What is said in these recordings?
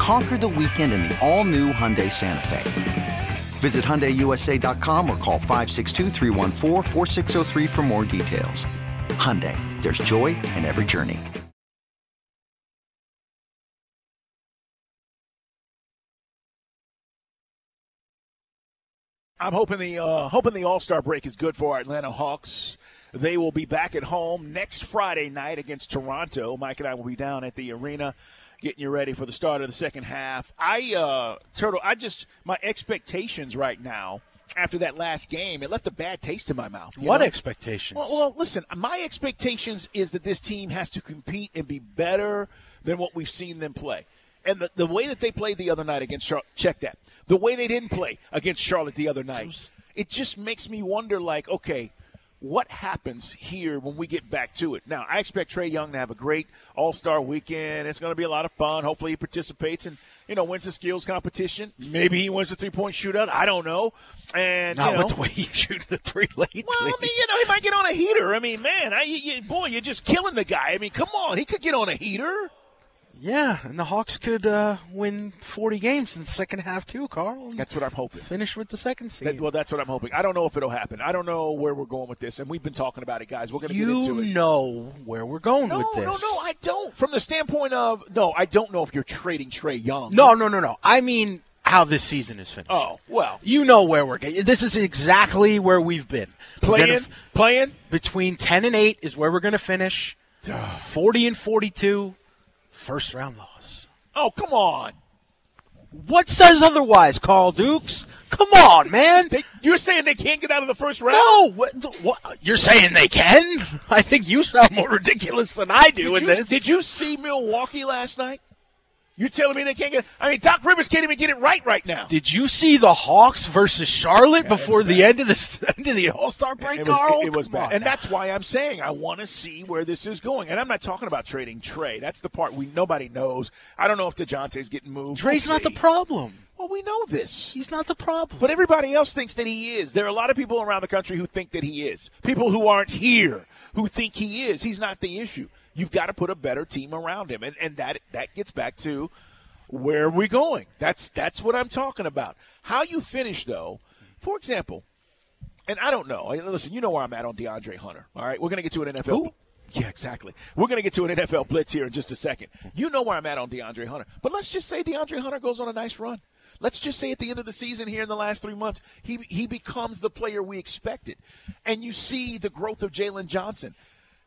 Conquer the weekend in the all new Hyundai Santa Fe. Visit HyundaiUSA.com or call 562 for more details. Hyundai, there's joy in every journey. I'm hoping the uh, hoping the All Star break is good for our Atlanta Hawks. They will be back at home next Friday night against Toronto. Mike and I will be down at the arena getting you ready for the start of the second half. I uh, Turtle, I just my expectations right now after that last game, it left a bad taste in my mouth. What know? expectations? Well, well, listen, my expectations is that this team has to compete and be better than what we've seen them play. And the, the way that they played the other night against Charlotte, check that. The way they didn't play against Charlotte the other night, it just makes me wonder like, okay, what happens here when we get back to it? Now, I expect Trae Young to have a great All Star weekend. It's going to be a lot of fun. Hopefully, he participates and you know wins the skills competition. Maybe he wins the three point shootout. I don't know. And not you know, with the way he's shooting the three lately. Well, I mean, you know, he might get on a heater. I mean, man, I, you, boy, you're just killing the guy. I mean, come on, he could get on a heater. Yeah, and the Hawks could uh, win 40 games in the second half too, Carl. That's what I'm hoping. Finish with the second seed. That, well, that's what I'm hoping. I don't know if it'll happen. I don't know where we're going with this, and we've been talking about it, guys. We're going to get into it. You know where we're going no, with this. No, no, I don't. From the standpoint of no, I don't know if you're trading Trae Young. No, no, no, no. I mean how this season is finished. Oh, well. You know where we're going. This is exactly where we've been. Playing, playing between 10 and 8 is where we're going to finish. 40 and 42, first round loss. Oh, come on. What says otherwise, Carl Dukes? Come on, man. They, you're saying they can't get out of the first round? No. What, what, you're saying they can? I think you sound more ridiculous than I do did in you, this. Did you see Milwaukee last night? You're telling me they can't get? I mean, Doc Rivers can't even get it right right now. Did you see the Hawks versus Charlotte yeah, before the end of the end of the All Star break, it was, Carl? It, it was bad, and now. that's why I'm saying I want to see where this is going. And I'm not talking about trading Trae. That's the part we nobody knows. I don't know if Dejounte's getting moved. Trae's we'll not the problem. Well, we know this. He's not the problem. But everybody else thinks that he is. There are a lot of people around the country who think that he is. People who aren't here who think he is. He's not the issue. You've got to put a better team around him, and and that that gets back to where are we going? That's that's what I'm talking about. How you finish though, for example, and I don't know. Listen, you know where I'm at on DeAndre Hunter. All right, we're gonna get to an NFL. Who? Yeah, exactly. We're going to get to an NFL blitz here in just a second. You know where I'm at on DeAndre Hunter. But let's just say DeAndre Hunter goes on a nice run. Let's just say at the end of the season here in the last three months, he, he becomes the player we expected. And you see the growth of Jalen Johnson.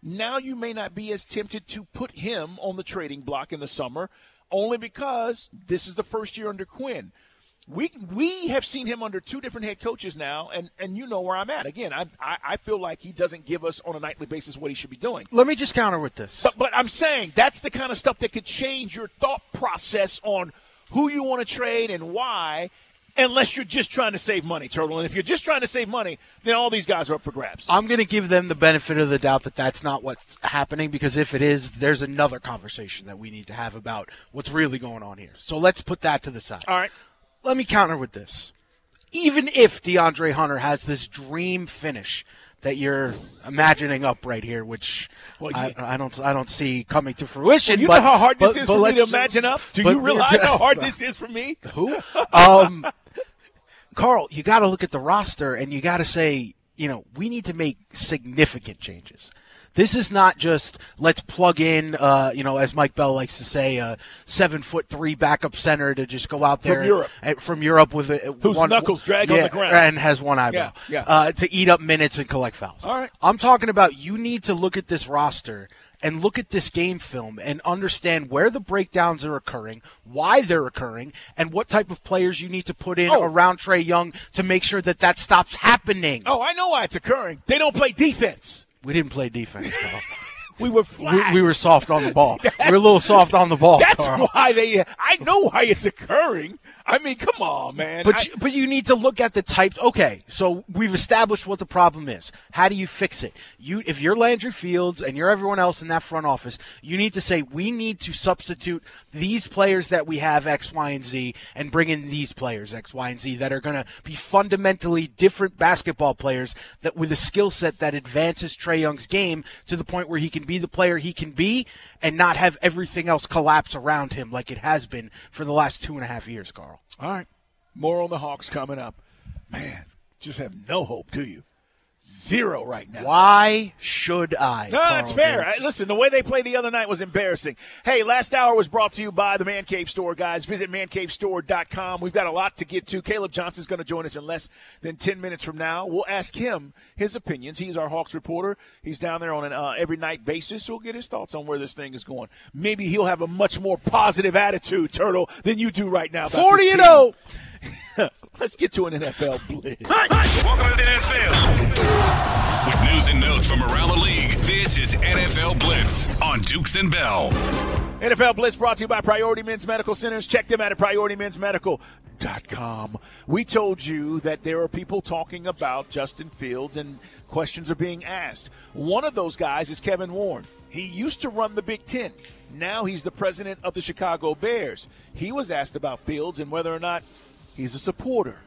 Now you may not be as tempted to put him on the trading block in the summer only because this is the first year under Quinn. We we have seen him under two different head coaches now, and, and you know where I'm at. Again, I, I, I feel like he doesn't give us on a nightly basis what he should be doing. Let me just counter with this. But but I'm saying that's the kind of stuff that could change your thought process on who you want to trade and why, unless you're just trying to save money, Turtle. And if you're just trying to save money, then all these guys are up for grabs. I'm going to give them the benefit of the doubt that that's not what's happening because if it is, there's another conversation that we need to have about what's really going on here. So let's put that to the side. All right. Let me counter with this. Even if DeAndre Hunter has this dream finish that you're imagining up right here, which well, I, I, don't I don't see coming to fruition. Well, you but, know how hard this but, is but for me to imagine up. Do you realize how hard this is for me? Who? Um, Carl, you got to look at the roster and you got to say, you know, we need to make significant changes. This is not just let's plug in, uh, you know, as Mike Bell likes to say, a seven foot three backup center to just go out there from Europe, and, from Europe with a, whose one, knuckles drag yeah, on the ground and has one eyebrow, yeah, yeah. Uh, to eat up minutes and collect fouls. All right, I'm talking about you need to look at this roster and look at this game film and understand where the breakdowns are occurring, why they're occurring, and what type of players you need to put in oh. around Trae Young to make sure that that stops happening. Oh, I know why it's occurring. They don't play defense. We didn't play defense, Carl. we were flat. We, we, were soft on the ball. we are a little soft on the ball. That's Carl. why they. I know why it's occurring. I mean, come on, man. But I, you, but you need to look at the types. Okay, so we've established what the problem is. How do you fix it? You, if you're Landry Fields and you're everyone else in that front office, you need to say we need to substitute these players that we have X, Y, and Z, and bring in these players X, Y, and Z that are going to be fundamentally different basketball players that with a skill set that advances Trae Young's game to the point where he can be the player he can be and not have everything else collapse around him like it has been for the last two and a half years, Carl. All right. More on the Hawks coming up. Man, just have no hope, do you? Zero right now. Why should I? No, that's fair. I, listen, the way they played the other night was embarrassing. Hey, last hour was brought to you by the Man Cave Store, guys. Visit mancavestore.com. We've got a lot to get to. Caleb Johnson's going to join us in less than 10 minutes from now. We'll ask him his opinions. He's our Hawks reporter. He's down there on an uh, every night basis. We'll get his thoughts on where this thing is going. Maybe he'll have a much more positive attitude, Turtle, than you do right now. 40 and 0. Let's get to an NFL blitz. Welcome to the NFL. With news and notes from around the league, this is NFL Blitz on Dukes and Bell. NFL Blitz brought to you by Priority Men's Medical Centers. Check them out at PriorityMen'sMedical.com. We told you that there are people talking about Justin Fields and questions are being asked. One of those guys is Kevin Warren. He used to run the Big Ten. Now he's the president of the Chicago Bears. He was asked about Fields and whether or not he's a supporter.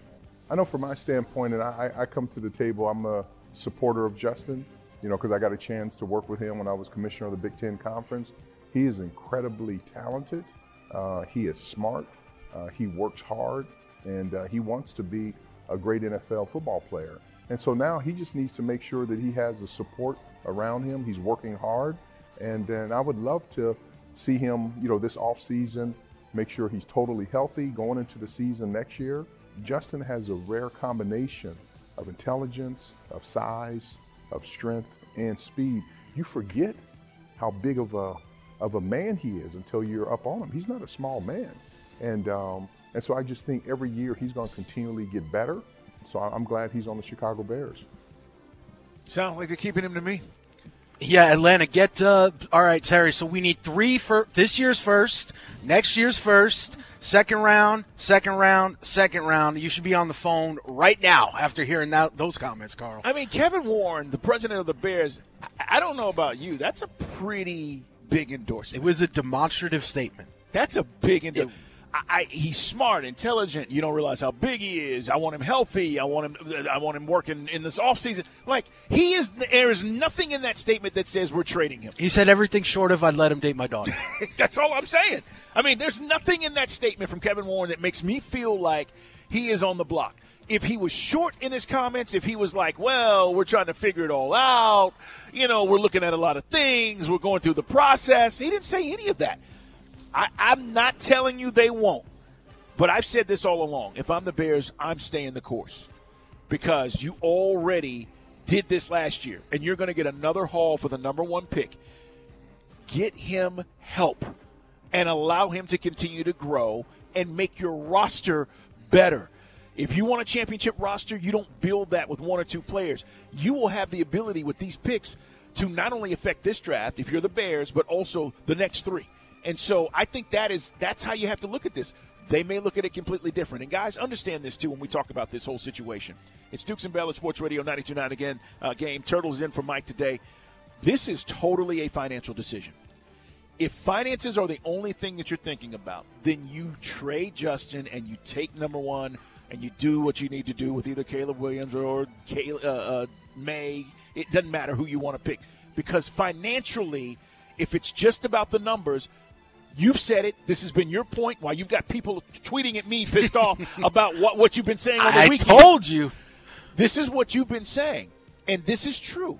I know from my standpoint, and I, I come to the table, I'm a supporter of Justin, you know, because I got a chance to work with him when I was commissioner of the Big Ten Conference. He is incredibly talented. Uh, he is smart. Uh, he works hard, and uh, he wants to be a great NFL football player. And so now he just needs to make sure that he has the support around him. He's working hard, and then I would love to see him, you know, this off season make sure he's totally healthy going into the season next year. Justin has a rare combination of intelligence, of size, of strength, and speed. You forget how big of a of a man he is until you're up on him. He's not a small man, and um, and so I just think every year he's going to continually get better. So I'm glad he's on the Chicago Bears. Sounds like they're keeping him to me. Yeah, Atlanta, get uh, all right, Terry. So we need three for this year's first, next year's first, second round, second round, second round. You should be on the phone right now after hearing that, those comments, Carl. I mean, Kevin Warren, the president of the Bears. I, I don't know about you. That's a pretty big endorsement. It was a demonstrative statement. That's a big endorsement. I, I, he's smart, intelligent. You don't realize how big he is. I want him healthy. I want him. I want him working in this offseason. Like he is. There is nothing in that statement that says we're trading him. He said everything short of I'd let him date my daughter. That's all I'm saying. I mean, there's nothing in that statement from Kevin Warren that makes me feel like he is on the block. If he was short in his comments, if he was like, well, we're trying to figure it all out, you know, we're looking at a lot of things, we're going through the process, he didn't say any of that. I, I'm not telling you they won't, but I've said this all along. If I'm the Bears, I'm staying the course because you already did this last year, and you're going to get another haul for the number one pick. Get him help and allow him to continue to grow and make your roster better. If you want a championship roster, you don't build that with one or two players. You will have the ability with these picks to not only affect this draft if you're the Bears, but also the next three. And so I think that is that's how you have to look at this. They may look at it completely different. And guys, understand this too when we talk about this whole situation. It's Dukes and Bell at Sports Radio 92.9 again. Uh, game Turtles in for Mike today. This is totally a financial decision. If finances are the only thing that you're thinking about, then you trade Justin and you take number one and you do what you need to do with either Caleb Williams or Caleb, uh, uh, Maye. It doesn't matter who you want to pick because financially, if it's just about the numbers, You've said it. This has been your point. Why you've got people tweeting at me pissed off about what, what you've been saying on the I weekend. told you. This is what you've been saying. And this is true.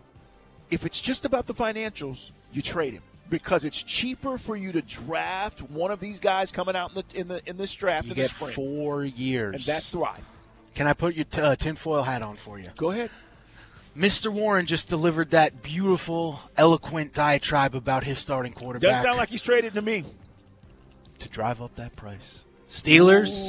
If it's just about the financials, you trade him because it's cheaper for you to draft one of these guys coming out in the in the in this draft You in the get spring. four years. and that's why. Can I put your t- uh, tinfoil hat on for you? Go ahead. Mr. Warren just delivered that beautiful, eloquent diatribe about his starting quarterback Doesn't sound like he's traded to me. To drive up that price. Steelers,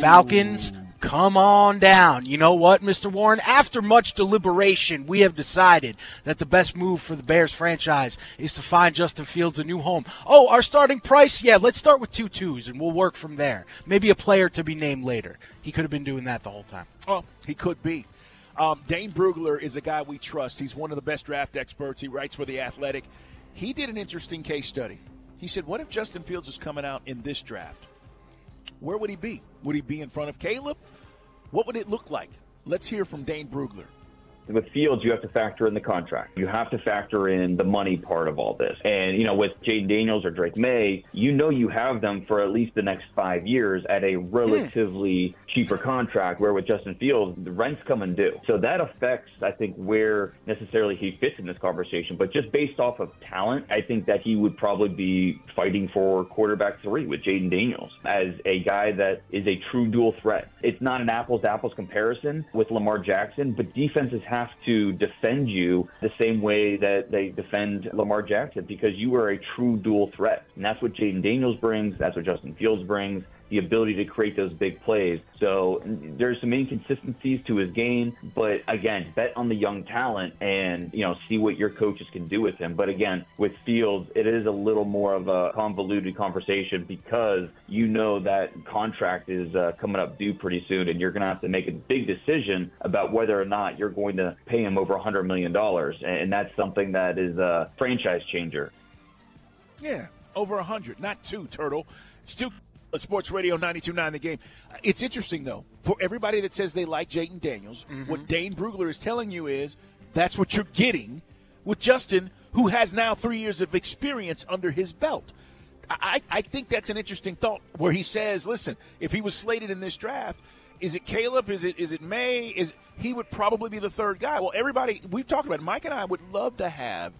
Falcons, come on down. You know what, Mr. Warren? After much deliberation, we have decided that the best move for the Bears franchise is to find Justin Fields a new home. Oh, our starting price? Yeah, let's start with two twos and we'll work from there. Maybe a player to be named later. He could have been doing that the whole time. Well, he could be. Um, Dane Brugler is a guy we trust. He's one of the best draft experts. He writes for The Athletic. He did an interesting case study. He said, What if Justin Fields was coming out in this draft? Where would he be? Would he be in front of Caleb? What would it look like? Let's hear from Dane Brugler. With Fields, you have to factor in the contract. You have to factor in the money part of all this. And, you know, with Jayden Daniels or Drake Maye, you know you have them for at least the next five years at a hmm. relatively cheaper contract, where with Justin Fields, the rent's coming due. So that affects, I think, where necessarily he fits in this conversation. But just based off of talent, I think that he would probably be fighting for quarterback three with Jayden Daniels as a guy that is a true dual threat. It's not an apples to apples comparison with Lamar Jackson, but defenses have to defend you the same way that they defend Lamar Jackson because you are a true dual threat. And that's what Jayden Daniels brings. That's what Justin Fields brings the ability to create those big plays. So there's some inconsistencies to his game, but again, bet on the young talent and, you know, see what your coaches can do with him. But again, with Fields, it is a little more of a convoluted conversation because you know that contract is uh, coming up due pretty soon and you're going to have to make a big decision about whether or not you're going to pay him over $100 million. And that's something that is a franchise changer. Yeah, over 100, not two, Turtle. It's two. Sports Radio 92.9 The Game. Uh, it's interesting, though, for everybody that says they like Jayden Daniels, mm-hmm. what Dane Brugler is telling you is that's what you're getting with Justin, who has now three years of experience under his belt. I, I think that's an interesting thought where he says, listen, if he was slated in this draft, is it Caleb? Is it is it Maye? Is he would probably be the third guy? Well, everybody we've talked about it. Mike and I would love to have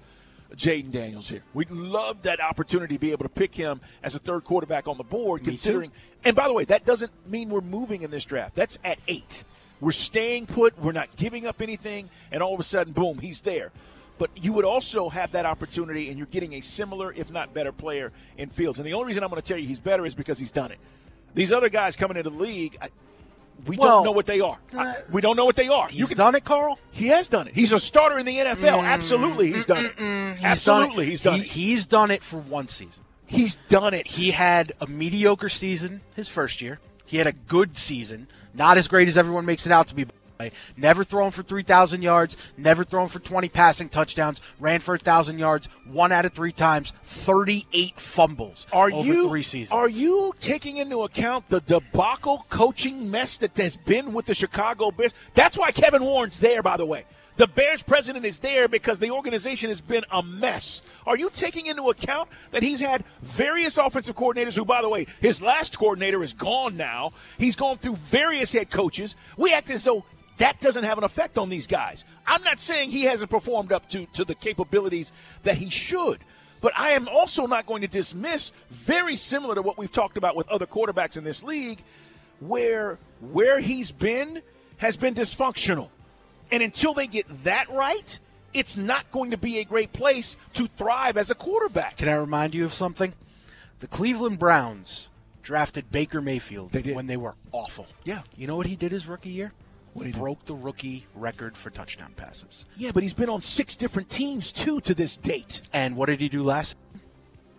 Jayden Daniels here. We'd love that opportunity to be able to pick him as a third quarterback on the board, considering. And by the way, that doesn't mean we're moving in this draft. That's at eight. We're staying put. We're not giving up anything, and all of a sudden, boom, he's there. But you would also have that opportunity, and you're getting a similar, if not better, player in Fields. And the only reason I'm going to tell you he's better is because he's done it. These other guys coming into the league, I, we Well, don't know what they are. Uh, I- we don't know what they are. He's You can- done it, Carl. he has done it. He's a starter in the NFL. Absolutely, he's done it. He's Absolutely, done it. he's done He- it. He's done it for one season. He's done it. He had a mediocre season his first year. He had a good season, not as great as everyone makes it out to be. By the way. Never thrown for 3,000 yards, never thrown for 20 passing touchdowns, ran for 1,000 yards one out of three times, 38 fumbles Are over you three seasons. are you taking into account the debacle coaching mess that has been with the Chicago Bears? That's why Kevin Warren's there, by the way. The Bears president is there because the organization has been a mess. Are you taking into account that he's had various offensive coordinators who, by the way, his last coordinator is gone now? He's gone through various head coaches. We act as though that doesn't have an effect on these guys. I'm not saying he hasn't performed up to, to the capabilities that he should. But I am also not going to dismiss, very similar to what we've talked about with other quarterbacks in this league, where where he's been has been dysfunctional. And until they get that right, it's not going to be a great place to thrive as a quarterback. Can I remind you of something? The Cleveland Browns drafted Baker Mayfield They when they were awful. Yeah. You know what he did his rookie year? He broke the rookie record for touchdown passes. Yeah, but he's been on six different teams too to this date. And what did he do last?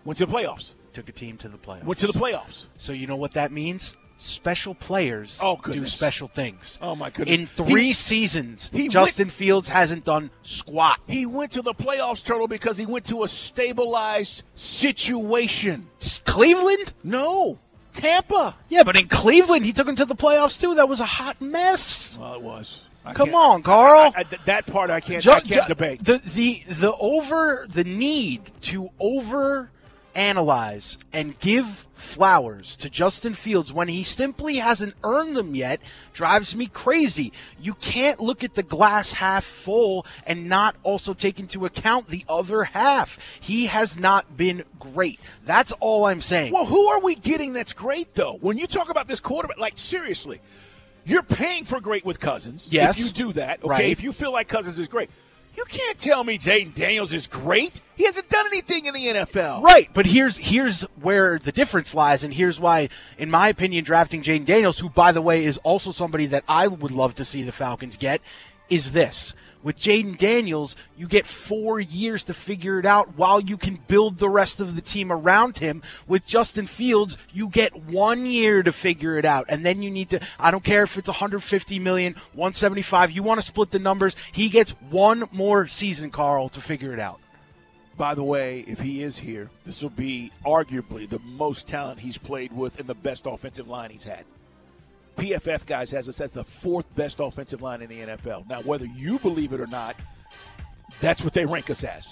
Went to the playoffs. Took a team to the playoffs. Went to the playoffs. So you know what that means? Special players Oh, do special things. Oh, my goodness. In three He- seasons, he Justin Fields hasn't done squat. He went to the playoffs, Turtle, because he went to a stabilized situation. Cleveland? No, Tampa. Yeah, but in Cleveland, he took him to the playoffs too. That was a hot mess. Well, it was. I Come on, Carl. I- I- th- that part I can't, Ju- I can't ju- debate. The the the over the need to over analyze and give flowers to Justin Fields when he simply hasn't earned them yet drives me crazy. You can't look at the glass half full and not also take into account the other half. He has not been great. That's all I'm saying. Well, who are we getting that's great though? When you talk about this quarterback, like seriously, you're paying for great with Cousins. Yes. If you do that, okay. Right. If you feel like Cousins is great, you can't tell me Jayden Daniels is great. He hasn't done anything in the NFL. Right, but here's here's where the difference lies, and here's why, in my opinion, drafting Jayden Daniels, who by the way is also somebody that I would love to see the Falcons get, is this. With Jayden Daniels, you get four years to figure it out while you can build the rest of the team around him. With Justin Fields, you get one year to figure it out. And then you need to, I don't care if it's 150 million, 175, you want to split the numbers. He gets one more season, Carl, to figure it out. By the way, if he is here, this will be arguably the most talent he's played with and the best offensive line he's had. PFF guys has us as the fourth best offensive line in the NFL. Now, whether you believe it or not, that's what they rank us as.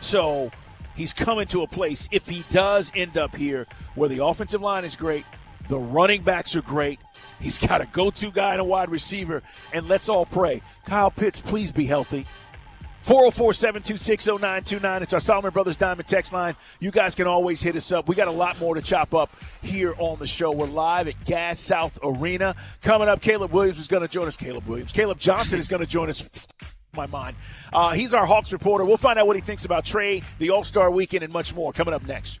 So he's coming to a place, if he does end up here, where the offensive line is great, the running backs are great, he's got a go to guy and a wide receiver, and let's all pray. Kyle Pitts, please be healthy. 404 726 0929. It's our Solomon Brothers Diamond text line. You guys can always hit us up. We got a lot more to chop up here on the show. We're live at Gas South Arena. Coming up, Caleb Williams is going to join us. Caleb Williams. Caleb Johnson is going to join us. My mind. Uh, he's our Hawks reporter. We'll find out what he thinks about Trae, the All Star weekend, and much more coming up next.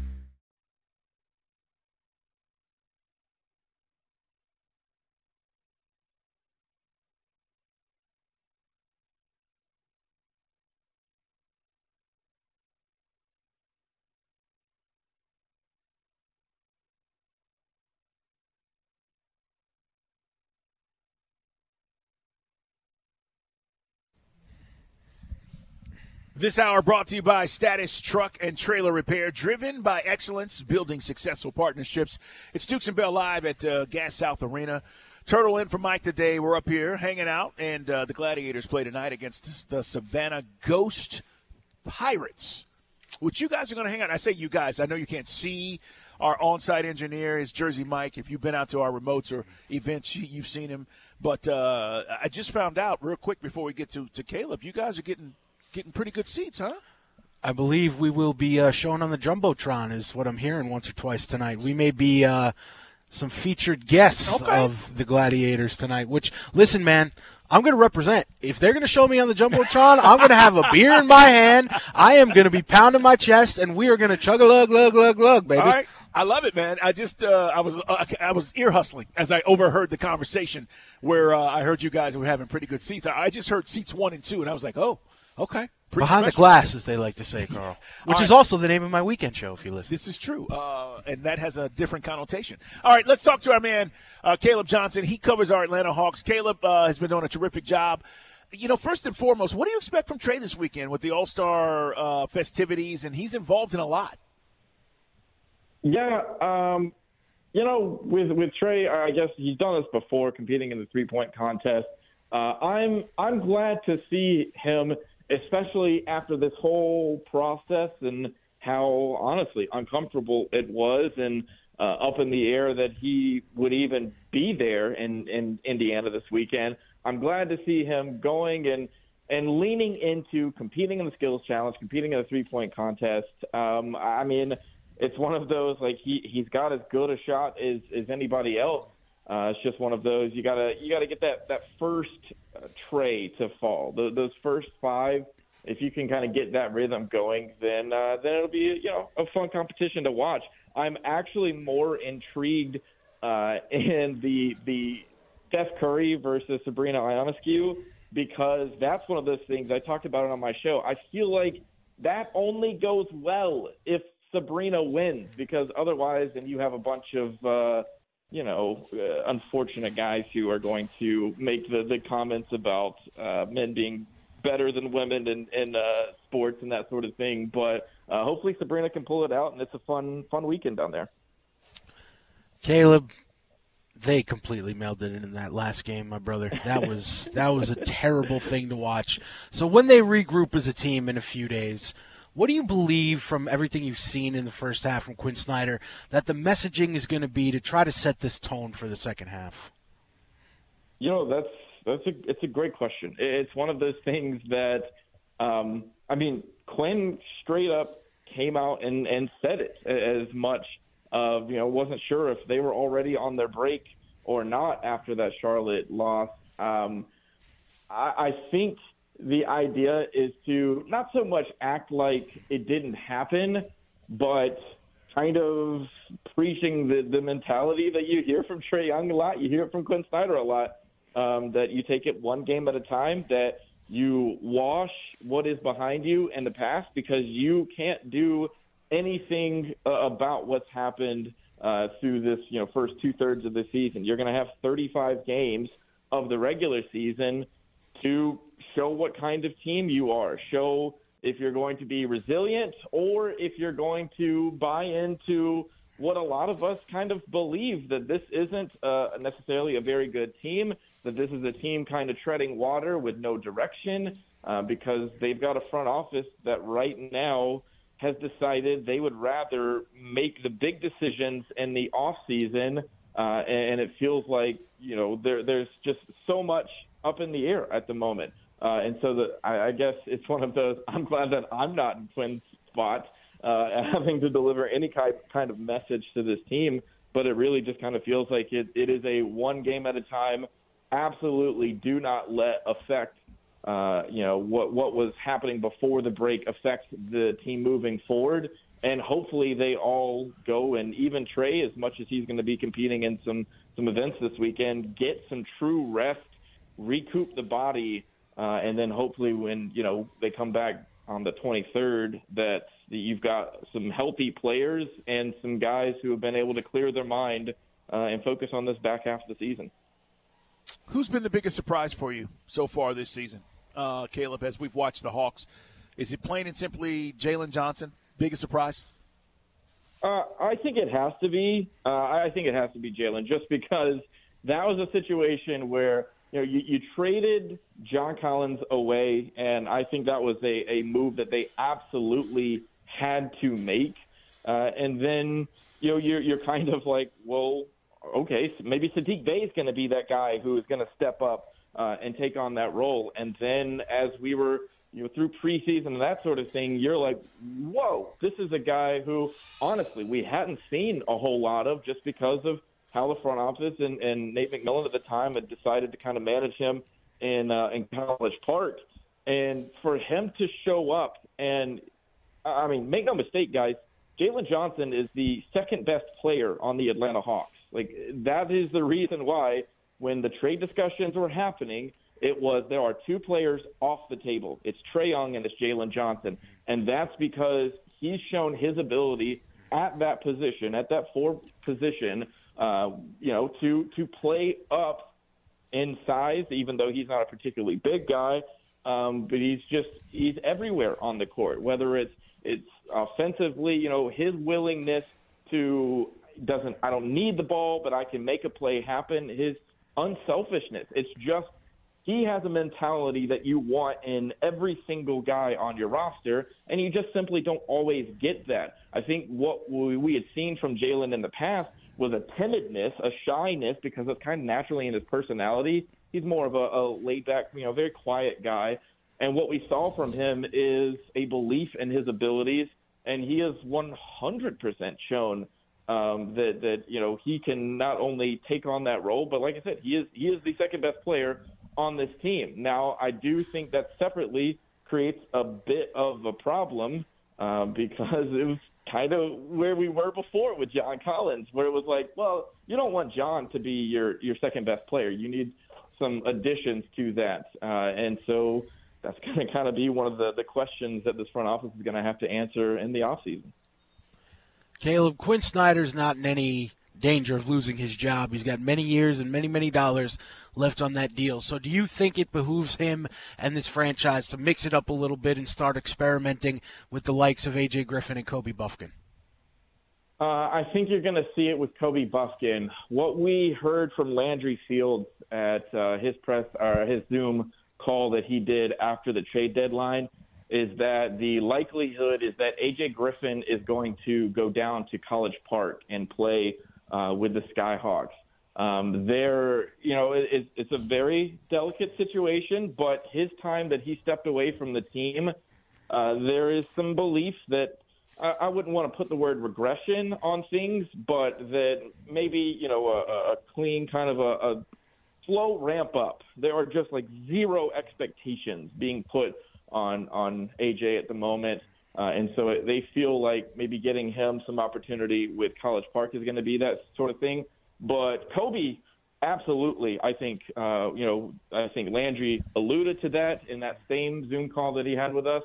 This hour brought to you by Status Truck and Trailer Repair, driven by excellence, building successful partnerships. It's Dukes and Bell live at uh, Gas South Arena. Turtle in for Mike today. We're up here hanging out, and uh, the Gladiators play tonight against the Savannah Ghost Pirates, which you guys are going to hang out. I say you guys. I know you can't see our on-site engineer is Jersey Mike. If you've been out to our remotes or events, you've seen him. But uh, I just found out real quick before we get to, to Caleb, you guys are getting getting pretty good seats, huh? I believe we will be uh, showing on the jumbotron, is what I'm hearing once or twice tonight. We may be uh, some featured guests Okay. of the Gladiators tonight. Which, listen, man, I'm going to represent. If they're going to show me on the jumbotron, I'm going to have a beer in my hand. I am going to be pounding my chest, and we are going to chug a lug, lug, lug, lug, baby. All right, I love it, man. I just uh, I was uh, I was ear hustling as I overheard the conversation where uh, I heard you guys were having pretty good seats. I I just heard seats one and two, and I was like, oh, okay. Pretty Behind the glass, as they like to say, Carl. Which All is also the name of my weekend show, if you listen. This is true, uh, and that has a different connotation. All right, let's talk to our man uh, Caleb Johnson. He covers our Atlanta Hawks. Caleb uh, has been doing a terrific job. You know, first and foremost, what do you expect from Trae this weekend with the All Star uh, festivities? And he's involved in a lot. Yeah, um, you know, with with Trae, I guess he's done this before, competing in the three point contest. Uh, I'm I'm glad to see him, especially after this whole process and how honestly uncomfortable it was and uh, up in the air that he would even be there in in Indiana this weekend. I'm glad to see him going and and leaning into competing in the skills challenge, competing in the three point contest. Um, I mean, it's one of those like he he's got as good a shot as as anybody else. Uh, it's just one of those you gotta you gotta get that that first tray to fall. Those, those first five, if you can kind of get that rhythm going, then uh, then it'll be you know a fun competition to watch. I'm actually more intrigued uh, in the the Steph Curry versus Sabrina Ionescu because that's one of those things I talked about it on my show. I feel like that only goes well if Sabrina wins because otherwise, then you have a bunch of uh, you know uh, unfortunate guys who are going to make the the comments about uh, men being better than women in, in uh, sports and that sort of thing. But uh, hopefully Sabrina can pull it out, and it's a fun fun weekend down there. Caleb, they completely melded it in that last game, my brother. That was that was a terrible thing to watch. So when they regroup as a team in a few days, what do you believe from everything you've seen in the first half from Quinn Snyder that the messaging is going to be to try to set this tone for the second half? You know, that's that's a it's a great question. It's one of those things that um, I mean, Quinn straight up came out and and said it as much of you know wasn't sure if they were already on their break or not after that Charlotte loss. Um, I, I think the idea is to not so much act like it didn't happen, but kind of preaching the, the mentality that you hear from Trae Young a lot, you hear it from Quinn Snyder a lot, um, that you take it one game at a time, that you wash what is behind you in the past because you can't do anything uh, about what's happened uh, through this, you know, first two thirds of the season. You're going to have 35 games of the regular season to show what kind of team you are, show if you're going to be resilient or if you're going to buy into what a lot of us kind of believe that this isn't uh, necessarily a very good team, that this is a team kind of treading water with no direction uh, because they've got a front office that right now has decided they would rather make the big decisions in the off season, uh, and, it feels like you know there there's just so much up in the air at the moment. Uh, and so the, I, I guess it's one of those. I'm glad that I'm not in Quinn's spot, uh, having to deliver any kind kind of message to this team. But it really just kind of feels like it, it is a one game at a time. Absolutely, do not let affect uh, you know what what was happening before the break affect the team moving forward. And hopefully they all go and even Trae, as much as he's going to be competing in some some events this weekend, get some true rest, recoup the body, uh, and then hopefully when you know they come back on the 23rd, that you've got some healthy players and some guys who have been able to clear their mind uh, and focus on this back half of the season. Who's been the biggest surprise for you so far this season, uh, Caleb? As we've watched the Hawks, is it plain and simply Jalen Johnson? Biggest surprise? Uh, I think it has to be. Uh, I think it has to be Jalen, just because that was a situation where you know you, you traded John Collins away, and I think that was a, a move that they absolutely had to make. Uh, and then you know you're you're kind of like, well, okay, so maybe Saddiq Bey is going to be that guy who is going to step up uh, and take on that role. And then as we were you know through preseason and that sort of thing, you're like, whoa, this is a guy who honestly we hadn't seen a whole lot of just because of how the front office and, and Nate McMillan at the time had decided to kind of manage him in uh, in College Park. And for him to show up and I mean, make no mistake, guys, Jalen Johnson is the second best player on the Atlanta Hawks. Like that is the reason why when the trade discussions were happening, it was there are two players off the table. It's Trae Young and it's Jalen Johnson, and that's because he's shown his ability at that position, at that four position, uh, you know, to to play up in size, even though he's not a particularly big guy. Um, but he's just he's everywhere on the court. Whether it's it's offensively, you know, his willingness to doesn't I don't need the ball, but I can make a play happen. His unselfishness. It's just he has a mentality that you want in every single guy on your roster, and you just simply don't always get that. I think what we had seen from Jalen in the past was a timidness, a shyness, because it's kind of naturally in his personality. He's more of a, a laid back, you know, very quiet guy. And what we saw from him is a belief in his abilities, and he has 100% shown um, that that you know he can not only take on that role, but like I said, he is he is the second best player on this team. Now, I do think that separately creates a bit of a problem uh, because it was kind of where we were before with John Collins, where it was like, well, you don't want John to be your your second best player. You need some additions to that, uh, and so that's going to kind of be one of the the questions that this front office is going to have to answer in the offseason. Caleb Quinn Snyder's not in any danger of losing his job. He's got many years and many, many dollars left on that deal. So, do you think it behooves him and this franchise to mix it up a little bit and start experimenting with the likes of AJ Griffin and Kobe Bufkin? Uh, I think you're going to see it with Kobe Bufkin. What we heard from Landry Fields at uh, his press or his Zoom call that he did after the trade deadline is that the likelihood is that AJ Griffin is going to go down to College Park and play uh, with the Skyhawks. Um, there, you know, it, it's a very delicate situation, but his time that he stepped away from the team, uh, there is some belief that I, I wouldn't want to put the word regression on things, but that maybe you know a, a clean kind of a, a slow ramp up. There are just like zero expectations being put on on AJ at the moment. Uh, and so it, they feel like maybe getting him some opportunity with College Park is going to be that sort of thing. But Kobe, absolutely, I think uh, you know I think Landry alluded to that in that same Zoom call that he had with us.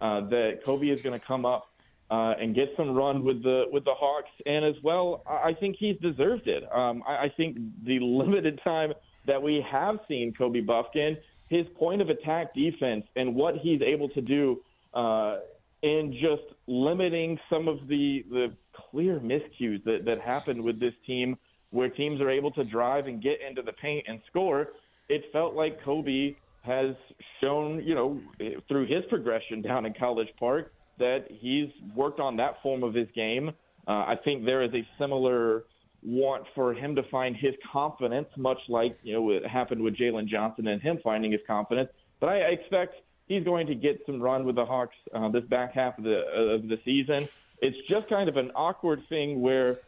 Uh, that Kobe is going to come up uh, and get some run with the with the Hawks, and as well, I think he's deserved it. Um, I, I think the limited time that we have seen Kobe Bufkin his point of attack defense and what he's able to do uh, in just limiting some of the the clear miscues that that happened with this team, where teams are able to drive and get into the paint and score. It felt like Kobe has shown, you know, through his progression down in College Park, that he's worked on that form of his game. Uh, I think there is a similar want for him to find his confidence, much like you know it happened with Jalen Johnson and him finding his confidence. But I, I expect he's going to get some run with the Hawks uh, this back half of the of the season. It's just kind of an awkward thing where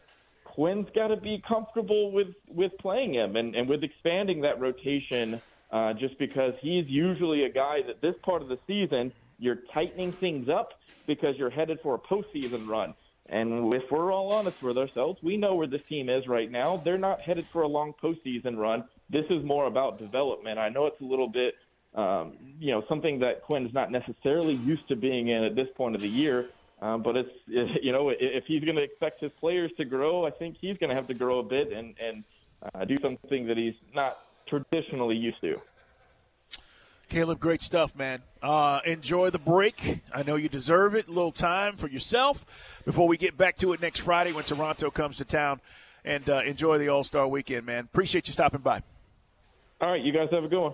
Quinn's got to be comfortable with with playing him and, and with expanding that rotation. Uh, just because he's usually a guy that this part of the season you're tightening things up because you're headed for a postseason run. And if we're all honest with ourselves, we know where this team is right now. They're not headed for a long postseason run. This is more about development. I know it's a little bit, um, you know, something that Quinn's not necessarily used to being in at this point of the year. Um, but it's, you know, if he's going to expect his players to grow, I think he's going to have to grow a bit and and uh, do something that he's not traditionally used to. Caleb, great stuff, man. Uh, enjoy the break. I know you deserve it. A little time for yourself before we get back to it next Friday when Toronto comes to town and uh, enjoy the All Star weekend, man. Appreciate you stopping by. All right, you guys have a good one.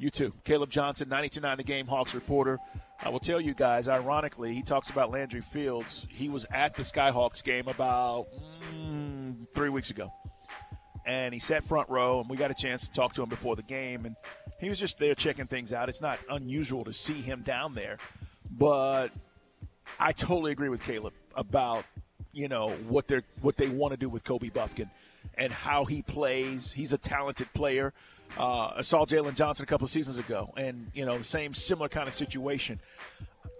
You too. Caleb Johnson, 92.9 The Game Hawks reporter. I will tell you guys, ironically, he talks about Landry Fields. He was at the Skyhawks game about mm, three weeks ago. And he sat front row, and we got a chance to talk to him before the game. And he was just there checking things out. It's not unusual to see him down there. But I totally agree with Caleb about, you know, what they're what they want to do with Kobe Bufkin and how he plays. He's a talented player. Uh, I saw Jalen Johnson a couple of seasons ago, and you know the same similar kind of situation.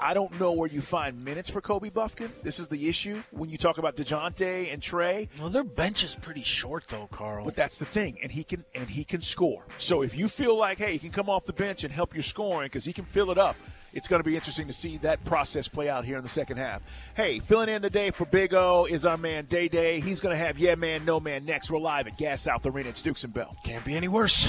I don't know where you find minutes for Kobe Bufkin. This is the issue when you talk about Dejounte and Trae. Well, their bench is pretty short though, Carl. But that's the thing, and he can and he can score. So if you feel like, hey, he can come off the bench and help your scoring because he can fill it up, it's going to be interesting to see that process play out here in the second half. Hey, filling in today for Big O is our man Day Day. He's going to have Yeah Man, No Man next. We're live at Gas South Arena at Dukes and Bell. Can't be any worse.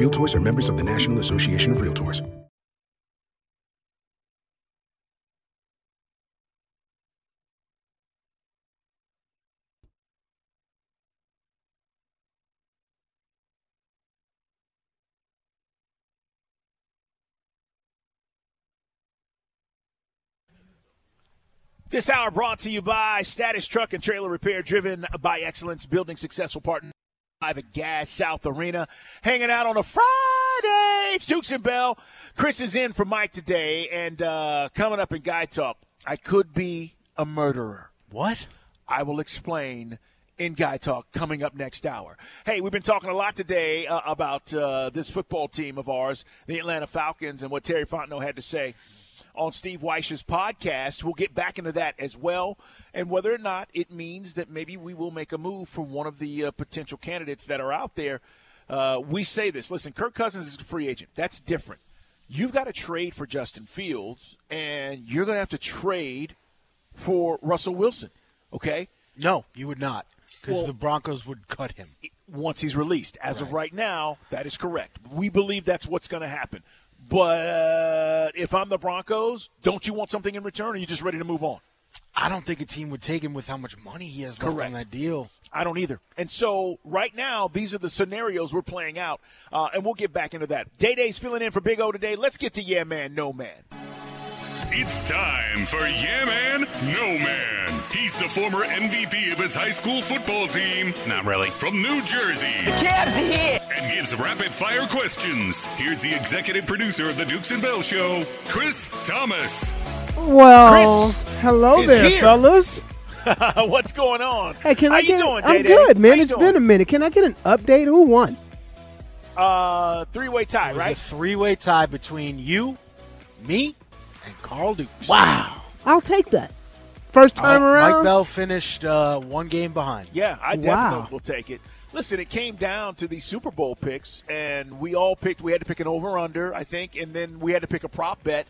Realtors are members of the National Association of Realtors. This hour brought to you by Status Truck and Trailer Repair, driven by excellence, building successful partners. Live at Gas South Arena, hanging out on a Friday. It's Dukes and Bell. Chris is in for Mike today, and uh, coming up in Guy Talk, I could be a murderer. What? I will explain in Guy Talk coming up next hour. Hey, we've been talking a lot today uh, about uh, this football team of ours, the Atlanta Falcons, and what Terry Fontenot had to say on Steve Wyche's podcast. We'll get back into that as well, and whether or not it means that maybe we will make a move for one of the uh, potential candidates that are out there. Uh, we say this. Listen, Kirk Cousins is a free agent. That's different. You've got to trade for Justin Fields, and you're going to have to trade for Russell Wilson. Okay? No, you would not, because Well- the Broncos would cut him. once he's released. As of right now, that is correct. We believe that's what's going to happen. But uh, if I'm the Broncos, don't you want something in return, or are you just ready to move on? I don't think a team would take him with how much money he has left on that deal. I don't either. And so right now, these are the scenarios we're playing out, uh, and we'll get back into that. Day Day's filling in for Big O today. Let's get to Yeah Man, No Man. It's time for Yeah Man, No Man. He's the former MVP of his high school football team. Not really. From New Jersey. The Cavs are here. And gives rapid fire questions. Here's the executive producer of the Dukes and Bell Show, Chris Thomas. Well, hello there, here. fellas. What's going on? Hey, can How I you get? doing, I'm Day-Day? good, man. you It's doing? been a minute. Can I get an update? Who won? Uh, three-way tie, It was right? a three-way tie between you, me, and Carl Dukes. Wow, I'll take that. First time Mike, around. Mike Bell finished uh, one game behind. Yeah, I Wow. definitely will take it. listen, it came down to the Super Bowl picks, and we all picked. We had to pick an over/under, I think, and then we had to pick a prop bet.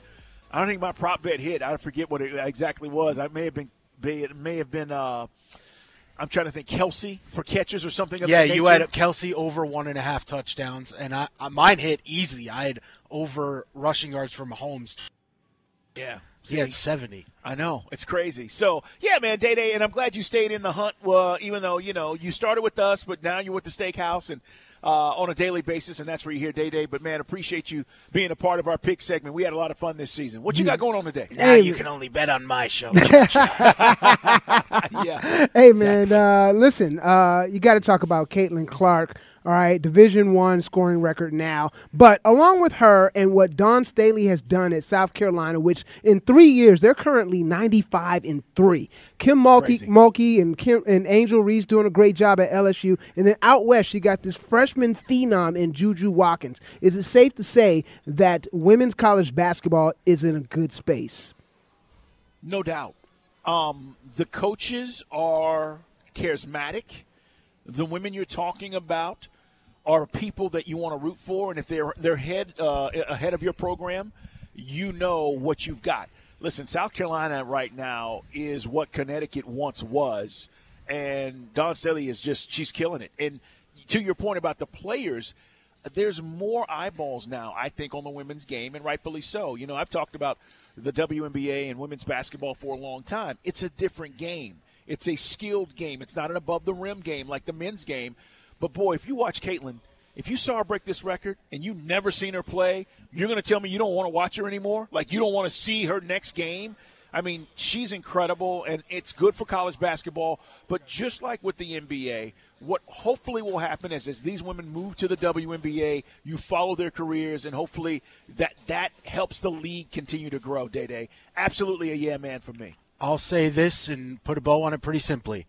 I don't think my prop bet hit. I forget what it exactly was. I may have been. It may have been. Uh, I'm trying to think. Kelce for catches or something. Yeah, you had Kelce over one and a half touchdowns, and I, mine hit easy. I had over rushing yards from Mahomes. Yeah. He had 70. I know. It's crazy. So, yeah, man, Day Day, and I'm glad you stayed in the hunt, uh, even though, you know, you started with us, but now you're with the steakhouse and uh, on a daily basis, and that's where you hear Day Day. But, man, appreciate you being a part of our pick segment. We had a lot of fun this season. What you got going on today? Now you can only bet on my show. yeah. Hey, man, uh, listen, uh, you got to talk about Caitlin Clark all right, Division One scoring record now. But along with her and what Dawn Staley has done at South Carolina, which in three years they're currently 95 and three. Kim Mulkey, Mulkey and Kim and Angel Reese doing a great job at LSU, and then out west you got this freshman phenom in Juju Watkins. Is it safe to say that women's college basketball is in a good space? No doubt. Um, the coaches are charismatic the women you're talking about are people that you want to root for, and if they're they're head uh, ahead of your program, you know what you've got. Listen, South Carolina right now is what Connecticut once was, and Dawn Staley is just she's killing it. And to your point about the players, there's more eyeballs now, I think, on the women's game, and rightfully so. You know, I've talked about the WNBA and women's basketball for a long time. It's a different game. It's a skilled game. It's not an above the rim game like the men's game. But boy, if you watch Caitlin, if you saw her break this record and you never seen her play, you're going to tell me you don't want to watch her anymore? Like you don't want to see her next game? I mean, she's incredible, and it's good for college basketball. But just like with the NBA, what hopefully will happen is as these women move to the WNBA, you follow their careers, and hopefully that that helps the league continue to grow. Day Day, absolutely a yeah man for me. I'll say this and put a bow on it pretty simply.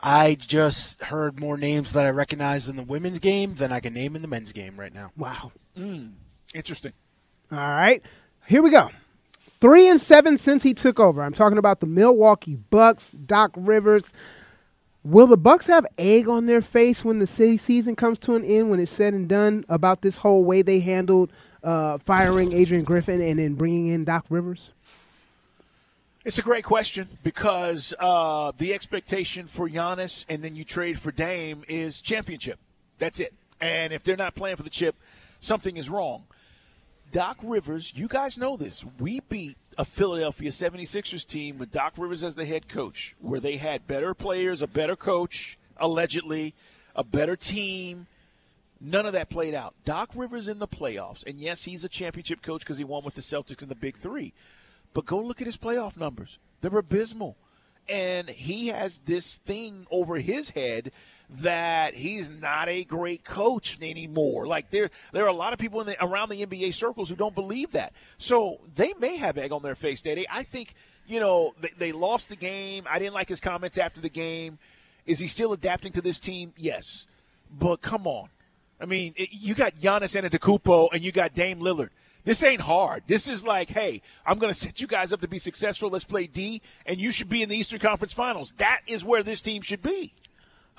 I just heard more names that I recognize in the women's game than I can name in the men's game right now. Wow. Mm, interesting. All right. Here we go. Three and seven since he took over. I'm talking about the Milwaukee Bucks, Doc Rivers. Will the Bucks have egg on their face when the city season comes to an end, when it's said and done about this whole way they handled uh, firing Adrian Griffin and then bringing in Doc Rivers? It's a great question because uh, the expectation for Giannis and then you trade for Dame is championship. That's it. And if they're not playing for the chip, something is wrong. Doc Rivers, you guys know this. We beat a Philadelphia 76ers team with Doc Rivers as the head coach, where they had better players, a better coach, allegedly, a better team. None of that played out. Doc Rivers in the playoffs, and yes, he's a championship coach because he won with the Celtics in the Big Three. But go look at his playoff numbers. They're abysmal. And he has this thing over his head that he's not a great coach anymore. Like there, there are a lot of people in the, around the NBA circles who don't believe that. So they may have egg on their face, Daddy. I think you know they, they lost the game. I didn't like his comments after the game. Is he still adapting to this team? Yes, but come on. I mean, it, you got Giannis Antetokounmpo and you got Dame Lillard. This ain't hard. This is like, hey, I'm going to set you guys up to be successful. Let's play D, and you should be in the Eastern Conference Finals. That is where this team should be.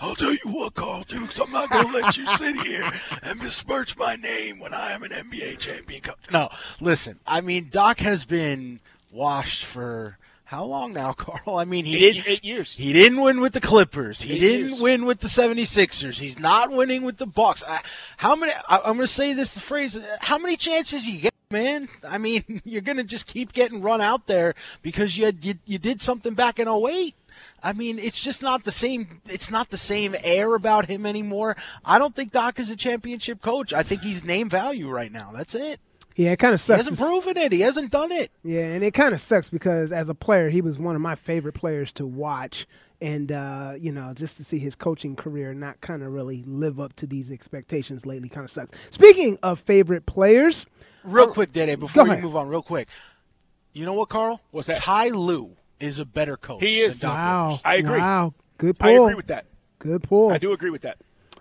I'll tell you what, Carl Dukes, I'm not going to let you sit here and besmirch my name when I am an NBA champion coach. No, listen, I mean, Doc has been washed for how long now, Carl? I mean, he eight, did eight years. He didn't win with the Clippers. He eight didn't years. win with the 76ers. He's not winning with the Bucks. I, how many I, am going to say this phrase, how many chances you get, man? I mean, you're going to just keep getting run out there because you, had, you you did something back in 08. I mean, it's just not the same. It's not the same air about him anymore. I don't think Doc is a championship coach. I think he's name value right now. That's it. Yeah, it kind of sucks. He hasn't proven it. He hasn't done it. Yeah, and it kind of sucks because as a player, he was one of my favorite players to watch. And, uh, you know, just to see his coaching career not kind of really live up to these expectations lately kind of sucks. Speaking of favorite players. Real uh, quick, Dede, before we ahead. move on, real quick. You know what, Carl? What's that? Ty Lue is a better coach. He is. Wow. I agree. Wow. Good I agree with that. Good pull. I do agree with that.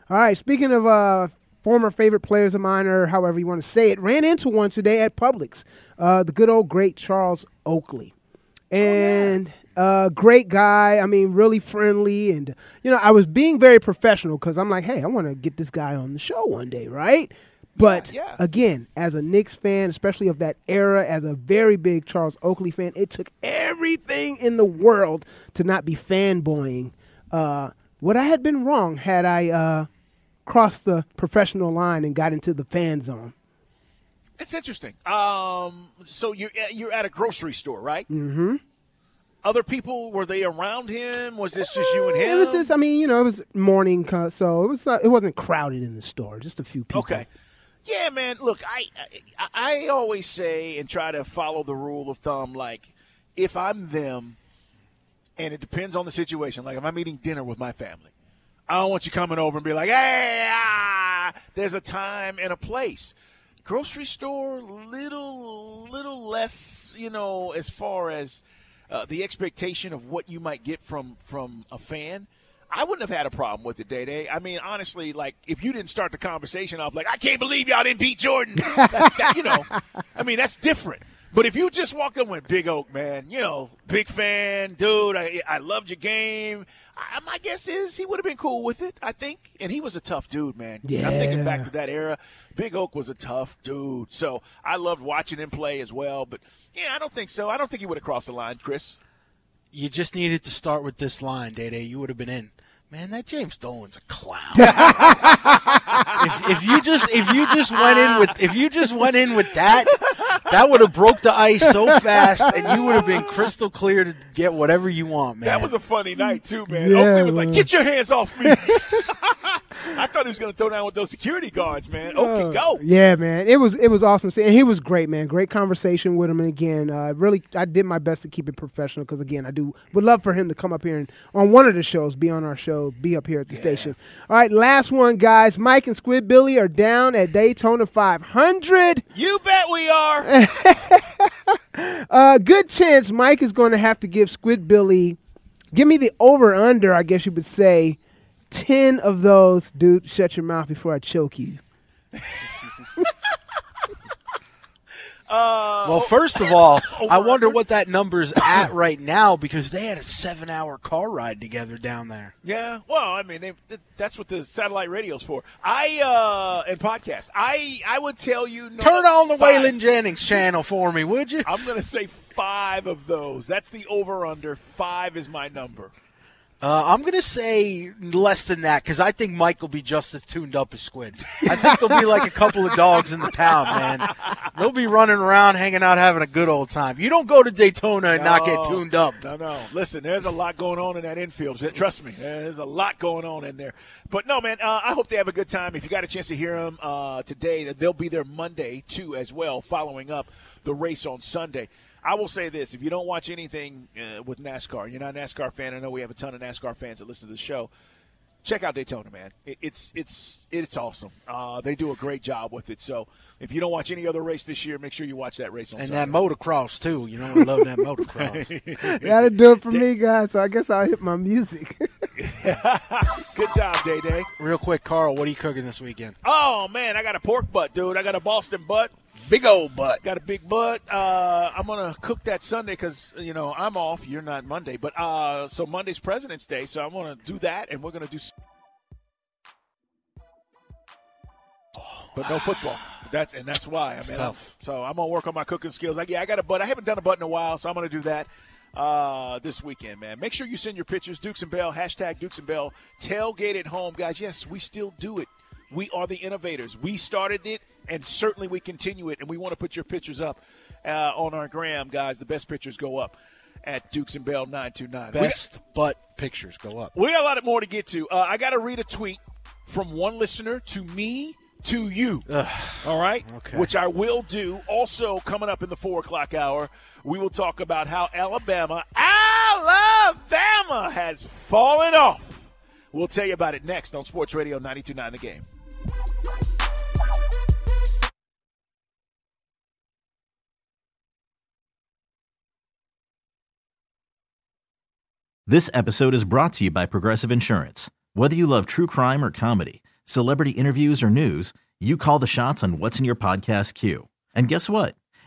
All right. Speaking of uh, former favorite players of mine, or however you want to say it, ran into one today at Publix. Uh, the good old great Charles Oakley. and uh, great guy. I mean, really friendly, and you know, I was being very professional because I'm like, hey, I want to get this guy on the show one day, right? But Yeah, yeah. again, as a Knicks fan, especially of that era, as a very big Charles Oakley fan, it took everything in the world to not be fanboying. Uh, what I had been wrong had I uh, crossed the professional line and got into the fan zone. It's interesting. Um, so you're you're at a grocery store, right? Mm-hmm. Other people were they around him? Was this just you and him? It was just, I mean, you know, it was morning, so it was. Uh, it wasn't crowded in the store. Just a few people. Okay. Yeah, man. Look, I, I I always say and try to follow the rule of thumb. Like, if I'm them, and it depends on the situation. Like, if I'm eating dinner with my family, I don't want you coming over and be like, "Hey, ah, there's a time and a place." Grocery store, little little less, you know, as far as uh, the expectation of what you might get from from a fan. I wouldn't have had a problem with it, Day Day. I mean, honestly, like if you didn't start the conversation off like, "I can't believe y'all didn't beat Jordan," that, you know, I mean, that's different. But if you just walked up with "Big Oak, man, you know, big fan, dude, I, I loved your game," I, my guess is he would have been cool with it. I think, and he was a tough dude, man. Yeah. I'm thinking back to that era. Big Oak was a tough dude, so I loved watching him play as well. But yeah, I don't think so. I don't think he would have crossed the line, Chris. You just needed to start with this line, Day Day. You would have been in. Man, that James Dolan's a clown. if, if you just if you just went in with if you just went in with that, that would have broke the ice so fast, and you would have been crystal clear to get whatever you want, man. That was a funny night too, man. Yeah, Oakley was like, "Get your hands off me!" I thought he was going to throw down with those security guards, man. Okay, go. Yeah, man, it was it was awesome. And he was great, man. Great conversation with him. And again, uh, really, I did my best to keep it professional because again, I do would love for him to come up here and on one of the shows, be on our show, be up here at the station. All right, last one, guys. Mike and Squid Billy are down at Daytona 500. You bet we are. Uh, good chance Mike is going to have to give Squid Billy, give me the over under, I guess you would say, 10 of those. Dude, shut your mouth before I choke you. Uh, Well, first of all, I wonder what that number's at right now because they had a seven-hour car ride together down there. Yeah, well, I mean, they, that's what the satellite radio's for. I uh and podcast. I I would tell you no, Turn on the five. Waylon Jennings channel for me, would you? I'm gonna say five of those. That's the over under. Five is my number. Uh, I'm going to say less than that because I think Mike will be just as tuned up as Squid. I think they'll be like a couple of dogs in the pound, man. They'll be running around, hanging out, having a good old time. You don't go to Daytona and not get tuned up. No, no. Listen, there's a lot going on in that infield. Trust me, there's a lot going on in there. But no, man, uh, I hope they have a good time. If you got a chance to hear them uh, today, that they'll be there Monday too, as well, following up the race on Sunday. I will say this: if you don't watch anything uh, with NASCAR, you're not a NASCAR fan. I know we have a ton of NASCAR fans that listen to the show. Check out Daytona, man. It, it's it's it's awesome. Uh, they do a great job with it. So if you don't watch any other race this year, make sure you watch that race on And Sunday. that motocross, too. You know, I love that motocross. That'll do it for me, guys. So I guess I'll hit my music. Good job, Day Day. Real quick, Carl, what are you cooking this weekend? Oh man, I got a pork butt, dude. I got a Boston butt, big old butt. Got a big butt. Uh, I'm gonna cook that Sunday because you know I'm off. You're not Monday, but uh, so Monday's President's Day, so I'm gonna do that, and we're gonna do. But no football. That's and that's why. I It's mean, I'm- tough. so I'm gonna work on my cooking skills. Like, yeah, I got a butt. I haven't done a butt in a while, so I'm gonna do that uh, this weekend, man. Make sure you send your pictures. Dukes and Bell hashtag Dukes and Bell tailgate at home, guys. Yes, we still do it. We are the innovators. We started it, and certainly we continue it. And we want to put your pictures up uh, on our gram, guys. The best pictures go up at Dukes and Bell nine two nine. Best butt pictures go up. We got a lot more to get to. Uh, I got to read a tweet from one listener to me to you. All right? Okay. Which I will do. Also, coming up in the four o'clock hour, we will talk about how Alabama, Alabama has fallen off. We'll tell you about it next on Sports Radio 92.9 The Game. This episode is brought to you by Progressive Insurance. Whether you love true crime or comedy, celebrity interviews or news, you call the shots on what's in your podcast queue. And guess what?